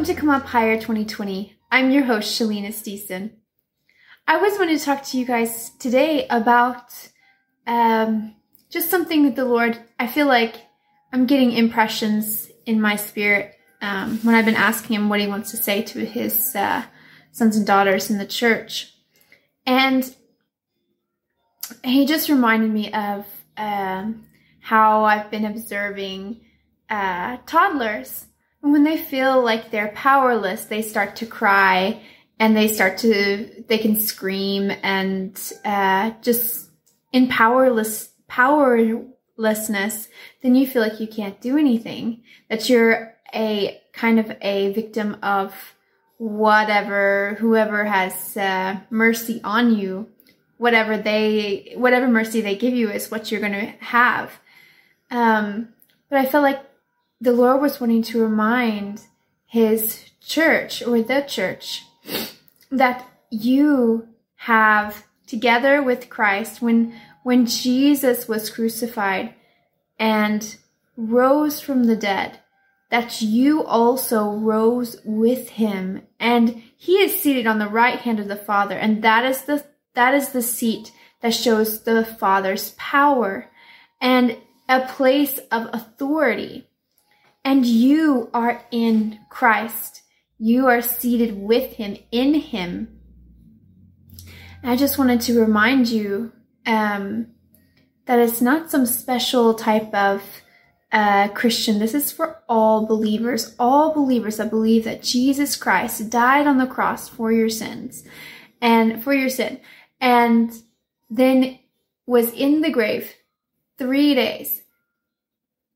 Welcome to Come Up Higher 2020. I'm your host, Shalina Steeson. I was wanting to talk to you guys today about um, just something that the Lord, I feel like I'm getting impressions in my spirit um, when I've been asking Him what He wants to say to His uh, sons and daughters in the church. And He just reminded me of um, how I've been observing uh, toddlers. When they feel like they're powerless, they start to cry and they start to, they can scream and uh, just in powerless, powerlessness, then you feel like you can't do anything. That you're a kind of a victim of whatever, whoever has uh, mercy on you, whatever they, whatever mercy they give you is what you're going to have. Um, but I feel like the Lord was wanting to remind his church or the church that you have together with Christ when when Jesus was crucified and rose from the dead that you also rose with him. And he is seated on the right hand of the father and that is the that is the seat that shows the father's power and a place of authority and you are in Christ. You are seated with Him, in Him. I just wanted to remind you um, that it's not some special type of uh, Christian. This is for all believers, all believers that believe that Jesus Christ died on the cross for your sins and for your sin, and then was in the grave three days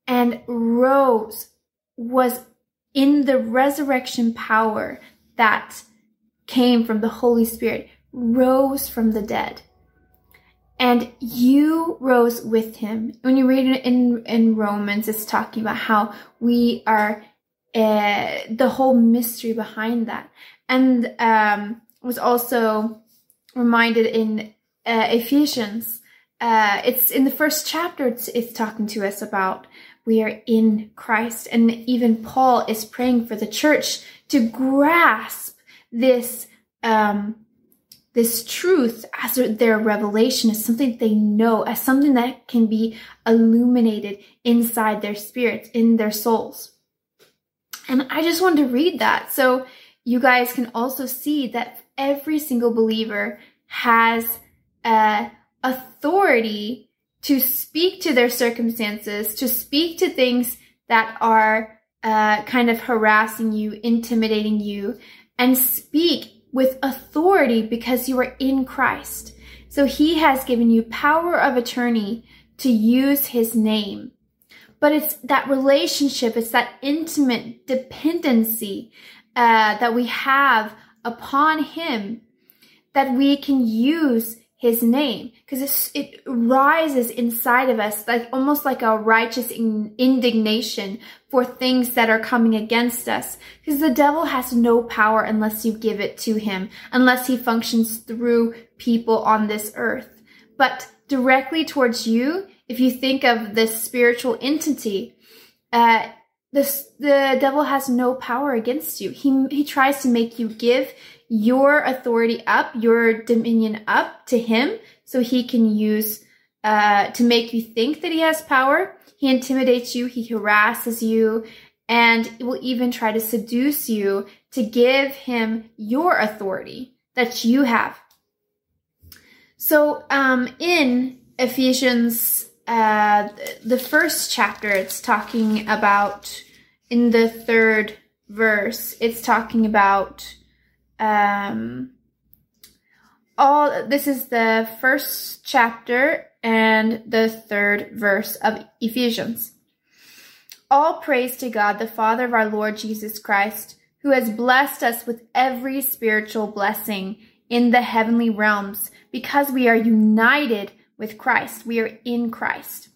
and rose was in the resurrection power that came from the Holy Spirit, rose from the dead. And you rose with him. When you read it in, in Romans, it's talking about how we are uh, the whole mystery behind that. And um, was also reminded in uh, Ephesians. Uh, it's in the first chapter, it's, it's talking to us about we are in Christ. And even Paul is praying for the church to grasp this, um, this truth as their revelation as something they know, as something that can be illuminated inside their spirits, in their souls. And I just wanted to read that so you guys can also see that every single believer has uh, authority to speak to their circumstances, to speak to things that are uh, kind of harassing you, intimidating you, and speak with authority because you are in Christ. So he has given you power of attorney to use his name. But it's that relationship, it's that intimate dependency uh, that we have upon him that we can use his name. Because it rises inside of us like almost like a righteous in, indignation for things that are coming against us. Because the devil has no power unless you give it to him unless he functions through people on this earth. But directly towards you if you think of this spiritual entity uh, this, the devil has no power against you. He, he tries to make you give your authority up, your dominion up to him so he can use uh, to make you think that he has power. He intimidates you, he harasses you, and will even try to seduce you to give him your authority that you have. So, um, in Ephesians, uh, the first chapter, it's talking about, in the third verse, it's talking about um, all this is the first chapter and the third verse of Ephesians. All praise to God, the Father of our Lord Jesus Christ, who has blessed us with every spiritual blessing in the heavenly realms because we are united with Christ. We are in Christ.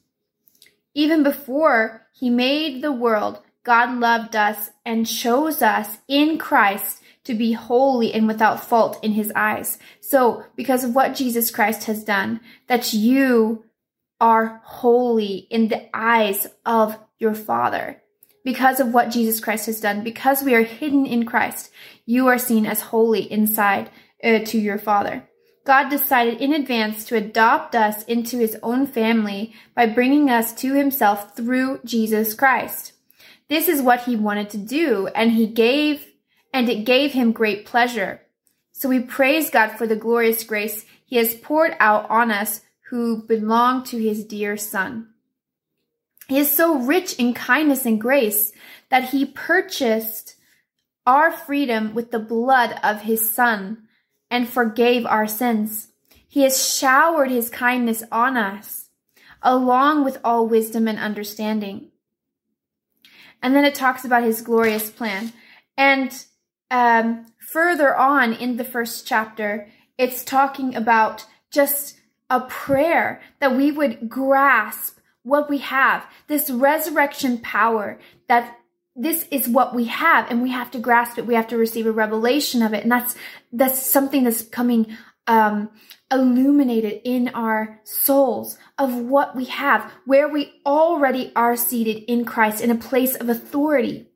Even before he made the world, God loved us and chose us in Christ to be holy and without fault in his eyes. So, because of what Jesus Christ has done, that you are holy in the eyes of your Father. because of what Jesus Christ has done, because we are hidden in Christ, you are seen as holy inside uh, to your Father. God decided in advance to adopt us into his own family by bringing us to himself through Jesus Christ. This is what he wanted to do, and he gave, and it gave him great pleasure. So we praise God for the glorious grace he has poured out on us who belong to his dear Son. He is so rich in kindness and grace that he purchased our freedom with the blood of his Son and forgave our sins. He has showered his kindness on us, along with all wisdom and understanding. And then it talks about his glorious plan. And um, further on in the first chapter, it's talking about just a prayer that we would grasp what we have, this resurrection power that this is what we have and we have to grasp it. We have to receive a revelation of it. And that's, that's something that's coming, um, illuminated in our souls of what we have, where we already are seated in Christ in a place of authority.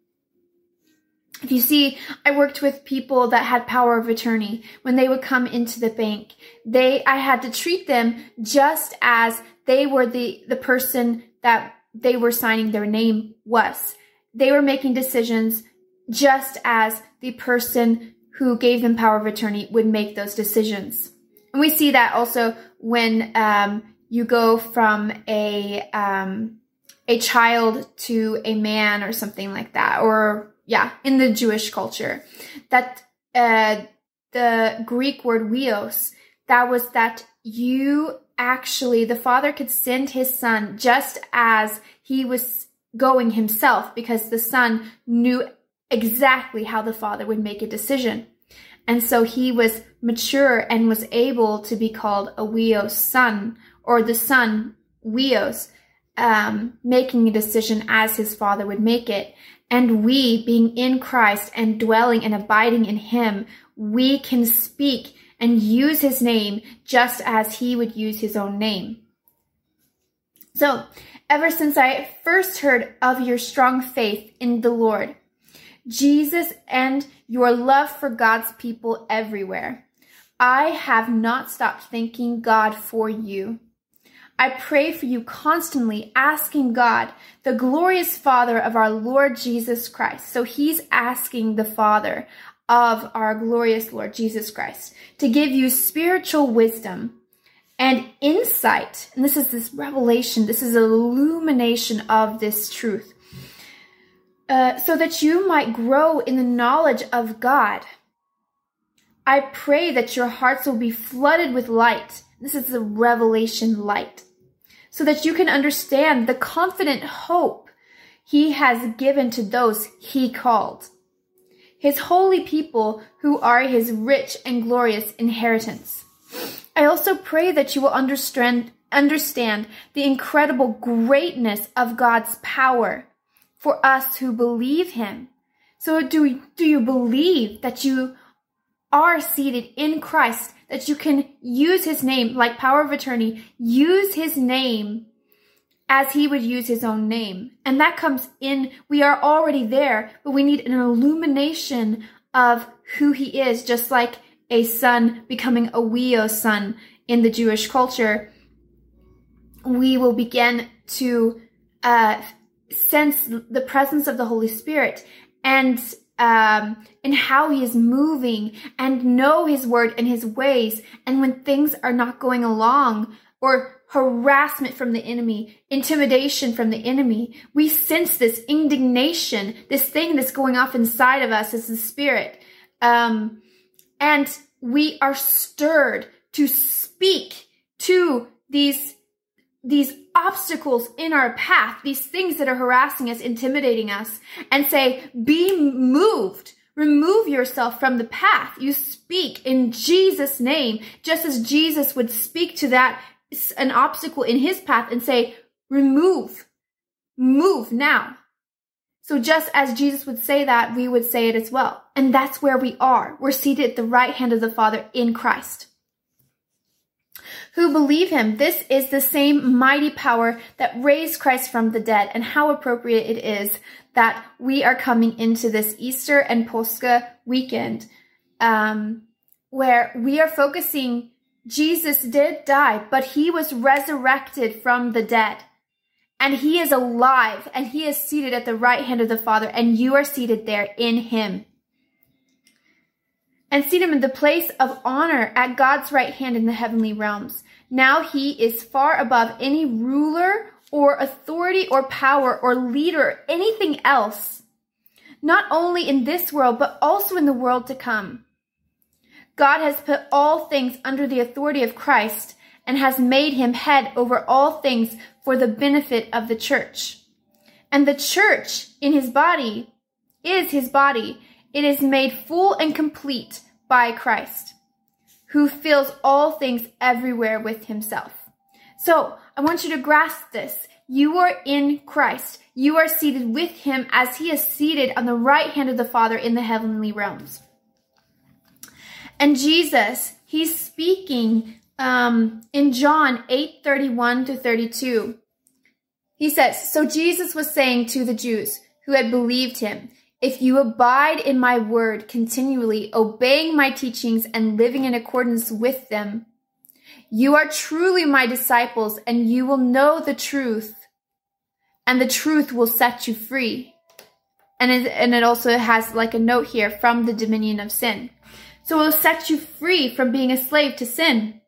If you see, I worked with people that had power of attorney. When they would come into the bank, they, I had to treat them just as they were the, the person that they were signing their name was they were making decisions just as the person who gave them power of attorney would make those decisions. And we see that also when um, you go from a um, a child to a man or something like that, or yeah, in the Jewish culture, that uh, the Greek word huios, that was that you actually the father could send his son just as he was going himself because the son knew exactly how the father would make a decision. And so he was mature and was able to be called a huios son or the son huios, um, making a decision as his father would make it. And we, being in Christ and dwelling and abiding in him, we can speak and use his name just as he would use his own name. So ever since I first heard of your strong faith in the Lord, Jesus, and your love for God's people everywhere. I have not stopped thanking God for you. I pray for you constantly, asking God, the glorious Father of our Lord Jesus Christ. So he's asking the Father of our glorious Lord Jesus Christ to give you spiritual wisdom and insight. And this is this revelation, this is illumination of this truth. Uh, so that you might grow in the knowledge of God. I pray that your hearts will be flooded with light. This is the revelation light. So that you can understand the confident hope he has given to those he called. His holy people who are his rich and glorious inheritance. I also pray that you will understand, understand the incredible greatness of God's power for us who believe him. So do, do you believe that you are seated in Christ, that you can use his name like power of attorney, use his name as he would use his own name. And that comes in, we are already there, but we need an illumination of who he is, just like a son becoming a huios son in the Jewish culture, we will begin to uh, sense the presence of the Holy Spirit and um, and how he is moving and know his word and his ways. And when things are not going along or harassment from the enemy, intimidation from the enemy, we sense this indignation, this thing that's going off inside of us as the spirit. Um, and we are stirred to speak to these, these obstacles in our path, these things that are harassing us, intimidating us, and say, be moved. Remove yourself from the path. You speak in Jesus' name, just as Jesus would speak to that, an obstacle in his path and say, remove, move now. So just as Jesus would say that, we would say it as well. And that's where we are. We're seated at the right hand of the Father in Christ. Who believe him. This is the same mighty power that raised Christ from the dead. And how appropriate it is that we are coming into this Easter and Påska weekend, um, where we are focusing. Jesus did die, but he was resurrected from the dead. And he is alive and he is seated at the right hand of the Father, and you are seated there in him and seat him in the place of honor at God's right hand in the heavenly realms. Now he is far above any ruler or authority or power or leader or anything else, not only in this world, but also in the world to come. God has put all things under the authority of Christ and has made him head over all things for the benefit of the church. And the church in his body is his body it is made full and complete by Christ, who fills all things everywhere with himself. So I want you to grasp this. You are in Christ. You are seated with him as he is seated on the right hand of the Father in the heavenly realms. And Jesus, he's speaking um, in John 8 31 to 32. He says, So Jesus was saying to the Jews who had believed him, if you abide in my word continually, obeying my teachings and living in accordance with them, you are truly my disciples and you will know the truth and the truth will set you free. And it, and it also has like a note here from the dominion of sin. So it will set you free from being a slave to sin.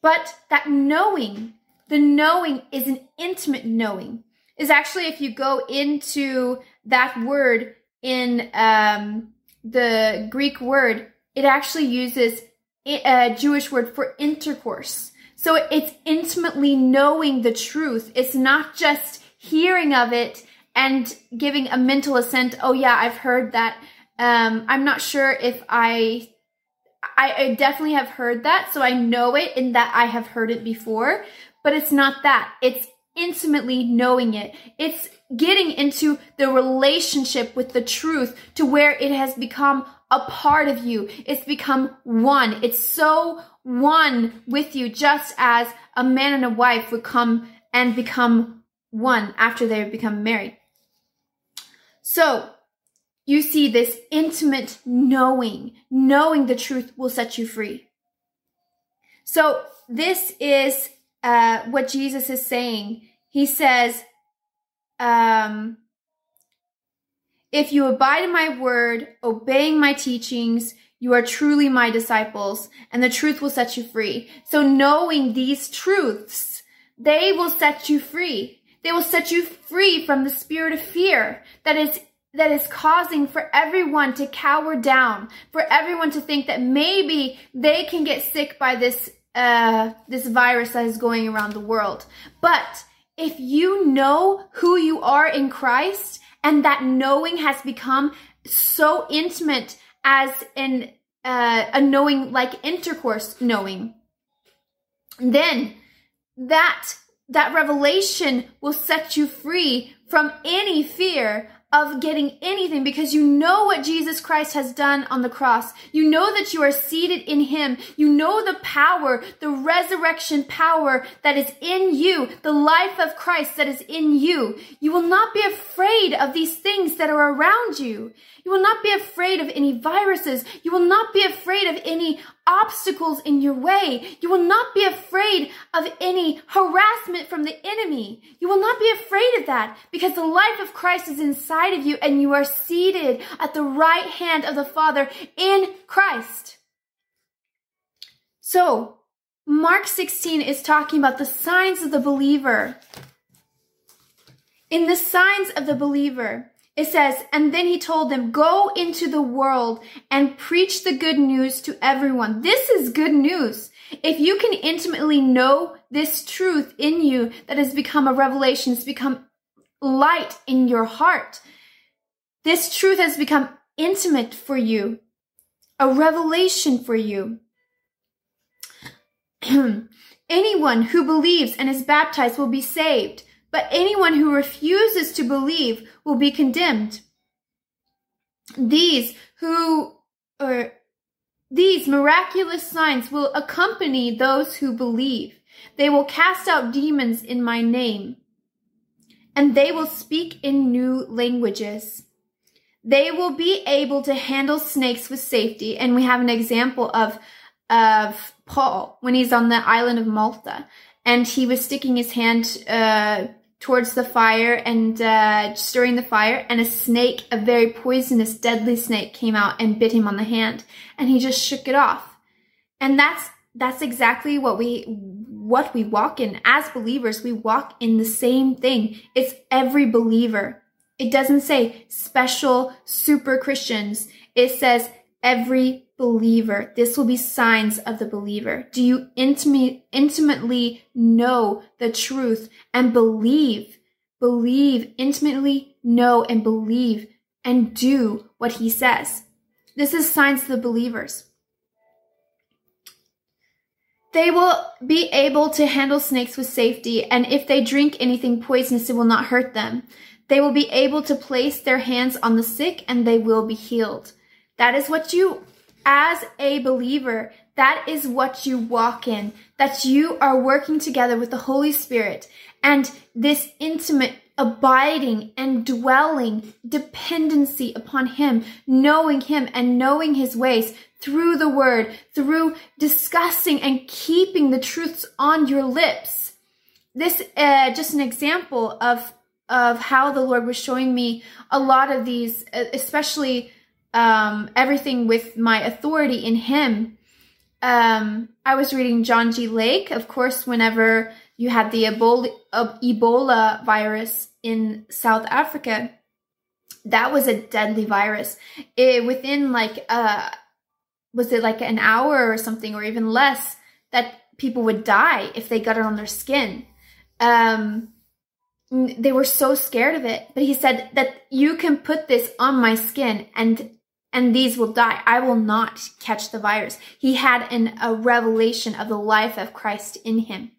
But that knowing, the knowing is an intimate knowing is actually if you go into that word in um, the Greek word, it actually uses a Jewish word for intercourse. So it's intimately knowing the truth. It's not just hearing of it and giving a mental assent. Oh yeah, I've heard that. Um, I'm not sure if I, I, I definitely have heard that. So I know it in that I have heard it before, but it's not that. It's intimately knowing it. It's getting into the relationship with the truth to where it has become a part of you. It's become one. It's so one with you, just as a man and a wife would come and become one after they become married. So, you see this intimate knowing, knowing the truth will set you free. So, this is uh, what Jesus is saying. He says, um, if you abide in my word, obeying my teachings, you are truly my disciples, and the truth will set you free. So knowing these truths, they will set you free. They will set you free from the spirit of fear that is that is causing for everyone to cower down, for everyone to think that maybe they can get sick by this uh, this virus that is going around the world. But if you know who you are in Christ and that knowing has become so intimate as in uh, a knowing like intercourse knowing, then that that revelation will set you free from any fear of getting anything because you know what Jesus Christ has done on the cross. You know that you are seated in Him. You know the power, the resurrection power that is in you, the life of Christ that is in you. You will not be afraid of these things that are around you. You will not be afraid of any viruses. You will not be afraid of any obstacles in your way. You will not be afraid of any harassment from the enemy. You will not be afraid of that because the life of Christ is inside of you and you are seated at the right hand of the Father in Christ. So, Mark 16 is talking about the signs of the believer. In the signs of the believer, it says, and then he told them, go into the world and preach the good news to everyone. This is good news. If you can intimately know this truth in you that has become a revelation, it's become light in your heart. This truth has become intimate for you, a revelation for you. Anyone who believes and is baptized will be saved but anyone who refuses to believe will be condemned. These who or These miraculous signs will accompany those who believe. They will cast out demons in my name, and they will speak in new languages. They will be able to handle snakes with safety. And we have an example of, of Paul when he's on the island of Malta and he was sticking his hand uh, towards the fire and uh, stirring the fire, and a snake, a very poisonous, deadly snake, came out and bit him on the hand, and he just shook it off. And that's that's exactly what we what we walk in as believers. We walk in the same thing. It's every believer. It doesn't say special super Christians. It says every believer. This will be signs of the believer. Do you intimate, intimately know the truth and believe, believe, intimately know and believe and do what he says? This is signs of the believers. They will be able to handle snakes with safety, and if they drink anything poisonous, it will not hurt them. They will be able to place their hands on the sick and they will be healed. That is what you, as a believer, that is what you walk in. That you are working together with the Holy Spirit and this intimate abiding and dwelling dependency upon Him, knowing Him and knowing His ways through the Word, through discussing and keeping the truths on your lips. This, uh, just an example of of how the Lord was showing me a lot of these, especially um, everything with my authority in Him. Um, I was reading John G. Lake, of course, whenever you had the Ebola, uh, Ebola virus in South Africa. That was a deadly virus. It, within like, uh, was it like an hour or something, or even less, that people would die if they got it on their skin. Um, they were so scared of it. But he said that you can put this on my skin and and these will die. I will not catch the virus. He had an, a revelation of the life of Christ in him.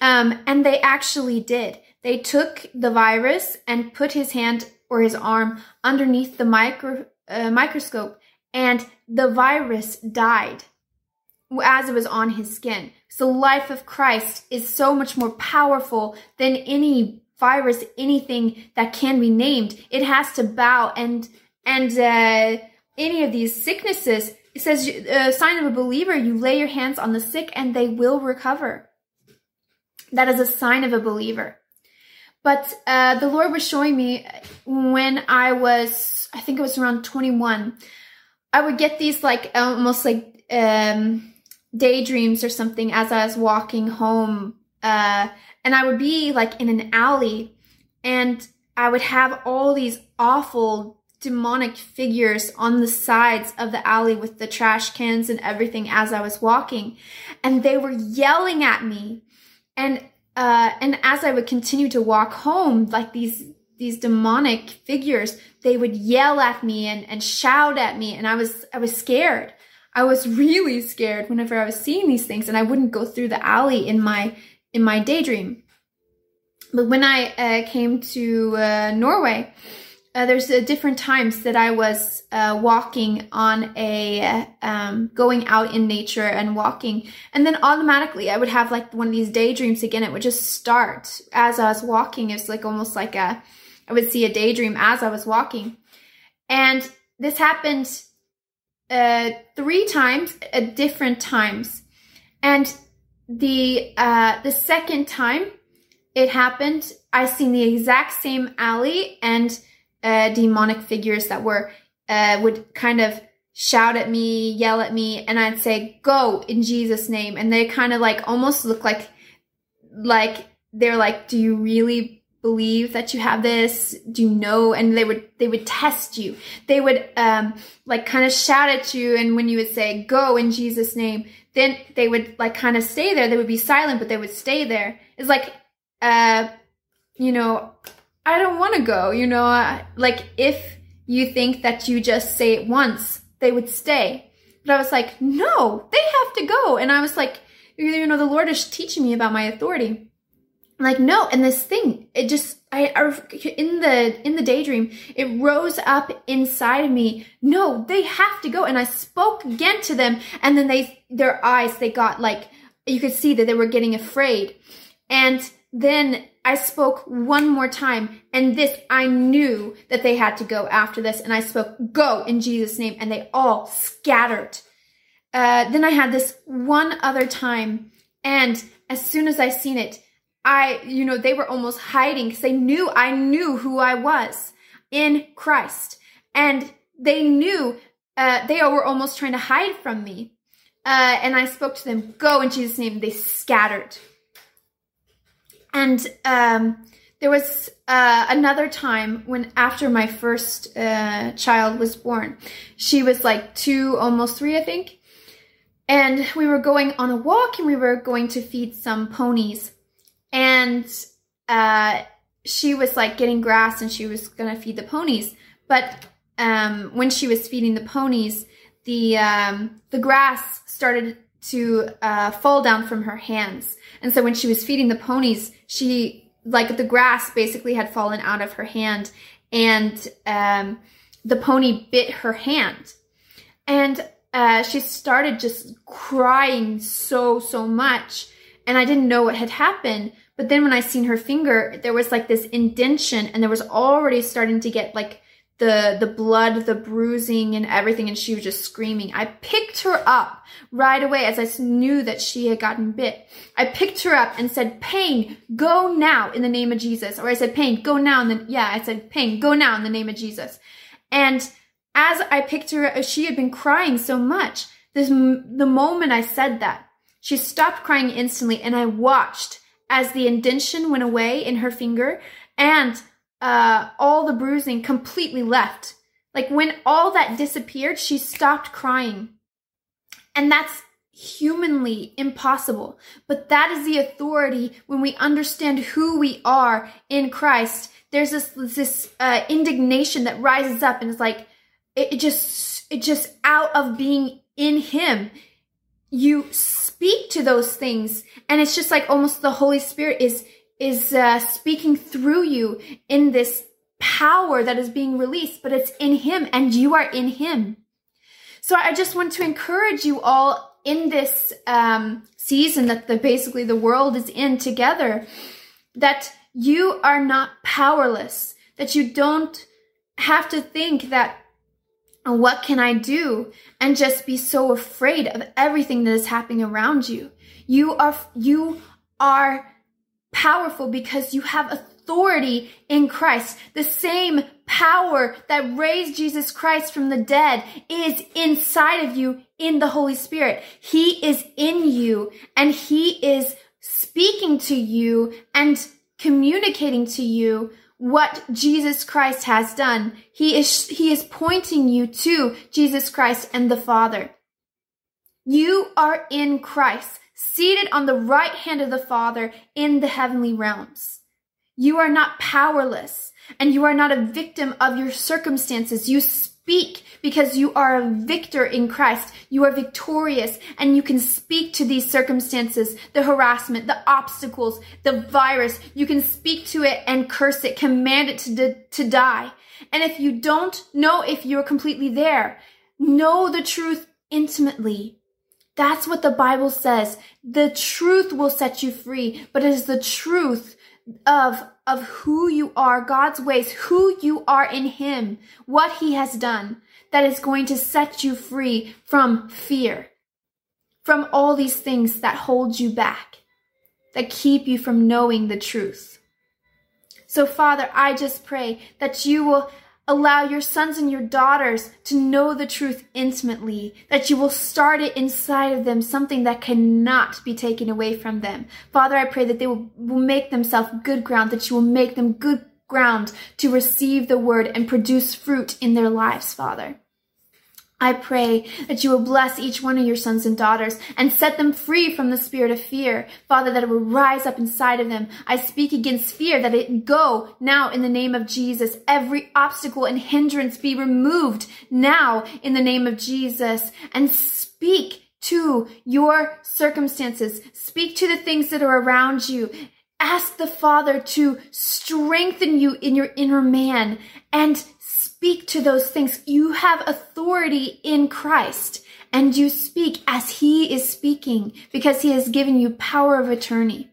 Um, and they actually did. They took the virus and put his hand or his arm underneath the micro, uh, microscope, and the virus died as it was on his skin. So, life of Christ is so much more powerful than any virus, anything that can be named. It has to bow and and uh, any of these sicknesses, it says, a uh, sign of a believer, you lay your hands on the sick and they will recover. That is a sign of a believer. But uh, the Lord was showing me when I was, I think it was around 21, I would get these like almost like um, daydreams or something as I was walking home. Uh, and I would be like in an alley and I would have all these awful demonic figures on the sides of the alley with the trash cans and everything as I was walking. And they were yelling at me. And uh, and as I would continue to walk home, like these these demonic figures, they would yell at me and, and shout at me. And I was I was scared. I was really scared whenever I was seeing these things, and I wouldn't go through the alley in my in my daydream. But when I uh, came to uh, Norway, uh, there's uh, different times that I was uh, walking on a um, going out in nature and walking, and then automatically I would have like one of these daydreams again. It would just start as I was walking. It's like almost like a I would see a daydream as I was walking, and this happened uh, three times at different times, and the uh, the second time it happened, I seen the exact same alley and uh, demonic figures that were uh, would kind of shout at me, yell at me, and I'd say, "Go in Jesus' name," and they kind of like almost look like like they're like, "Do you really believe that you have this? Do you know?" And they would they would test you. They would um like kind of shout at you, and when you would say, "Go in Jesus' name," then they would like kind of stay there. They would be silent, but they would stay there. It's like uh you know I don't want to go, you know, like if you think that you just say it once, they would stay. But I was like, no, they have to go. And I was like, you know, the Lord is teaching me about my authority. like no and this thing it just I, I in the in the daydream it rose up inside of me no they have to go and i spoke again to them and then they their eyes they got like you could see that they were getting afraid and then i spoke one more time and this i knew that they had to go after this and i spoke go in jesus name and they all scattered uh, then i had this one other time and as soon as i seen it I, you know, they were almost hiding because they knew I knew who I was in Christ. And they knew uh, they were almost trying to hide from me. Uh, and I spoke to them, go in Jesus' name. They scattered. And um, there was uh, another time when, after my first uh, child was born, she was like two, almost three, I think. And we were going on a walk and we were going to feed some ponies and uh, she was like getting grass and she was gonna feed the ponies. But um, when she was feeding the ponies, the um, the grass started to uh, fall down from her hands, and so when she was feeding the ponies, she like the grass basically had fallen out of her hand, and um, the pony bit her hand, and uh, she started just crying so so much and I didn't know what had happened. But then when I seen her finger, there was like this indention and there was already starting to get like the the blood, the bruising and everything and she was just screaming. I picked her up right away as I knew that she had gotten bit. I picked her up and said, "Pain, go now in the name of Jesus." Or I said, "Pain, go now." And then yeah, I said, "Pain, go now in the name of Jesus." And as I picked her, uh, she had been crying so much. This the moment I said that, she stopped crying instantly, and I watched as the indention went away in her finger and uh, all the bruising completely left. Like when all that disappeared, she stopped crying. And that's humanly impossible. But that is the authority when we understand who we are in Christ. There's this this uh, indignation that rises up and is like it, it just it just out of being in Him. You speak to those things and it's just like almost the holy spirit is is uh, speaking through you in this power that is being released but it's in him and you are in him so i just want to encourage you all in this um, season that the basically the world is in together that you are not powerless that you don't have to think that what can I do? And just be so afraid of everything that is happening around you. You are, you are powerful because you have authority in Christ. The same power that raised Jesus Christ from the dead is inside of you in the Holy Spirit. He is in you and he is speaking to you and communicating to you what Jesus Christ has done. He is, he is pointing you to Jesus Christ and the Father. You are in Christ, seated on the right hand of the Father in the heavenly realms. You are not powerless and you are not a victim of your circumstances. You speak because you are a victor in Christ. You are victorious and you can speak to these circumstances, the harassment, the obstacles, the virus. You can speak to it and curse it, command it to, to die. And if you don't know if you're completely there, know the truth intimately. That's what the Bible says. The truth will set you free, but it is the truth of of who you are, God's ways, who you are in him, what he has done that is going to set you free from fear, from all these things that hold you back, that keep you from knowing the truth. So Father, I just pray that you will allow your sons and your daughters to know the truth intimately, that you will start it inside of them, something that cannot be taken away from them. Father, I pray that they will, will make themselves good ground, that you will make them good ground to receive the word and produce fruit in their lives, Father. I pray that you will bless each one of your sons and daughters and set them free from the spirit of fear. Father, that it will rise up inside of them. I speak against fear, that it go now in the name of Jesus. Every obstacle and hindrance be removed now in the name of Jesus and speak to your circumstances. Speak to the things that are around you ask the Father to strengthen you in your inner man and speak to those things. You have authority in Christ and you speak as He is speaking because He has given you power of attorney.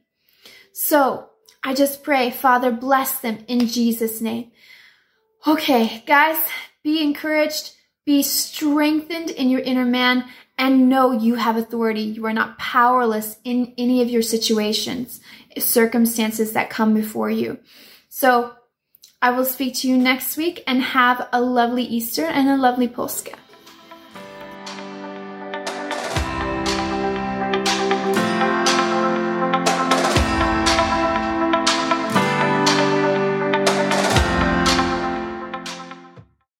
So I just pray, Father, bless them in Jesus' name. Okay, guys, be encouraged, be strengthened in your inner man, and know you have authority. You are not powerless in any of your situations, circumstances that come before you. So I will speak to you next week and have a lovely Easter and a lovely Påska.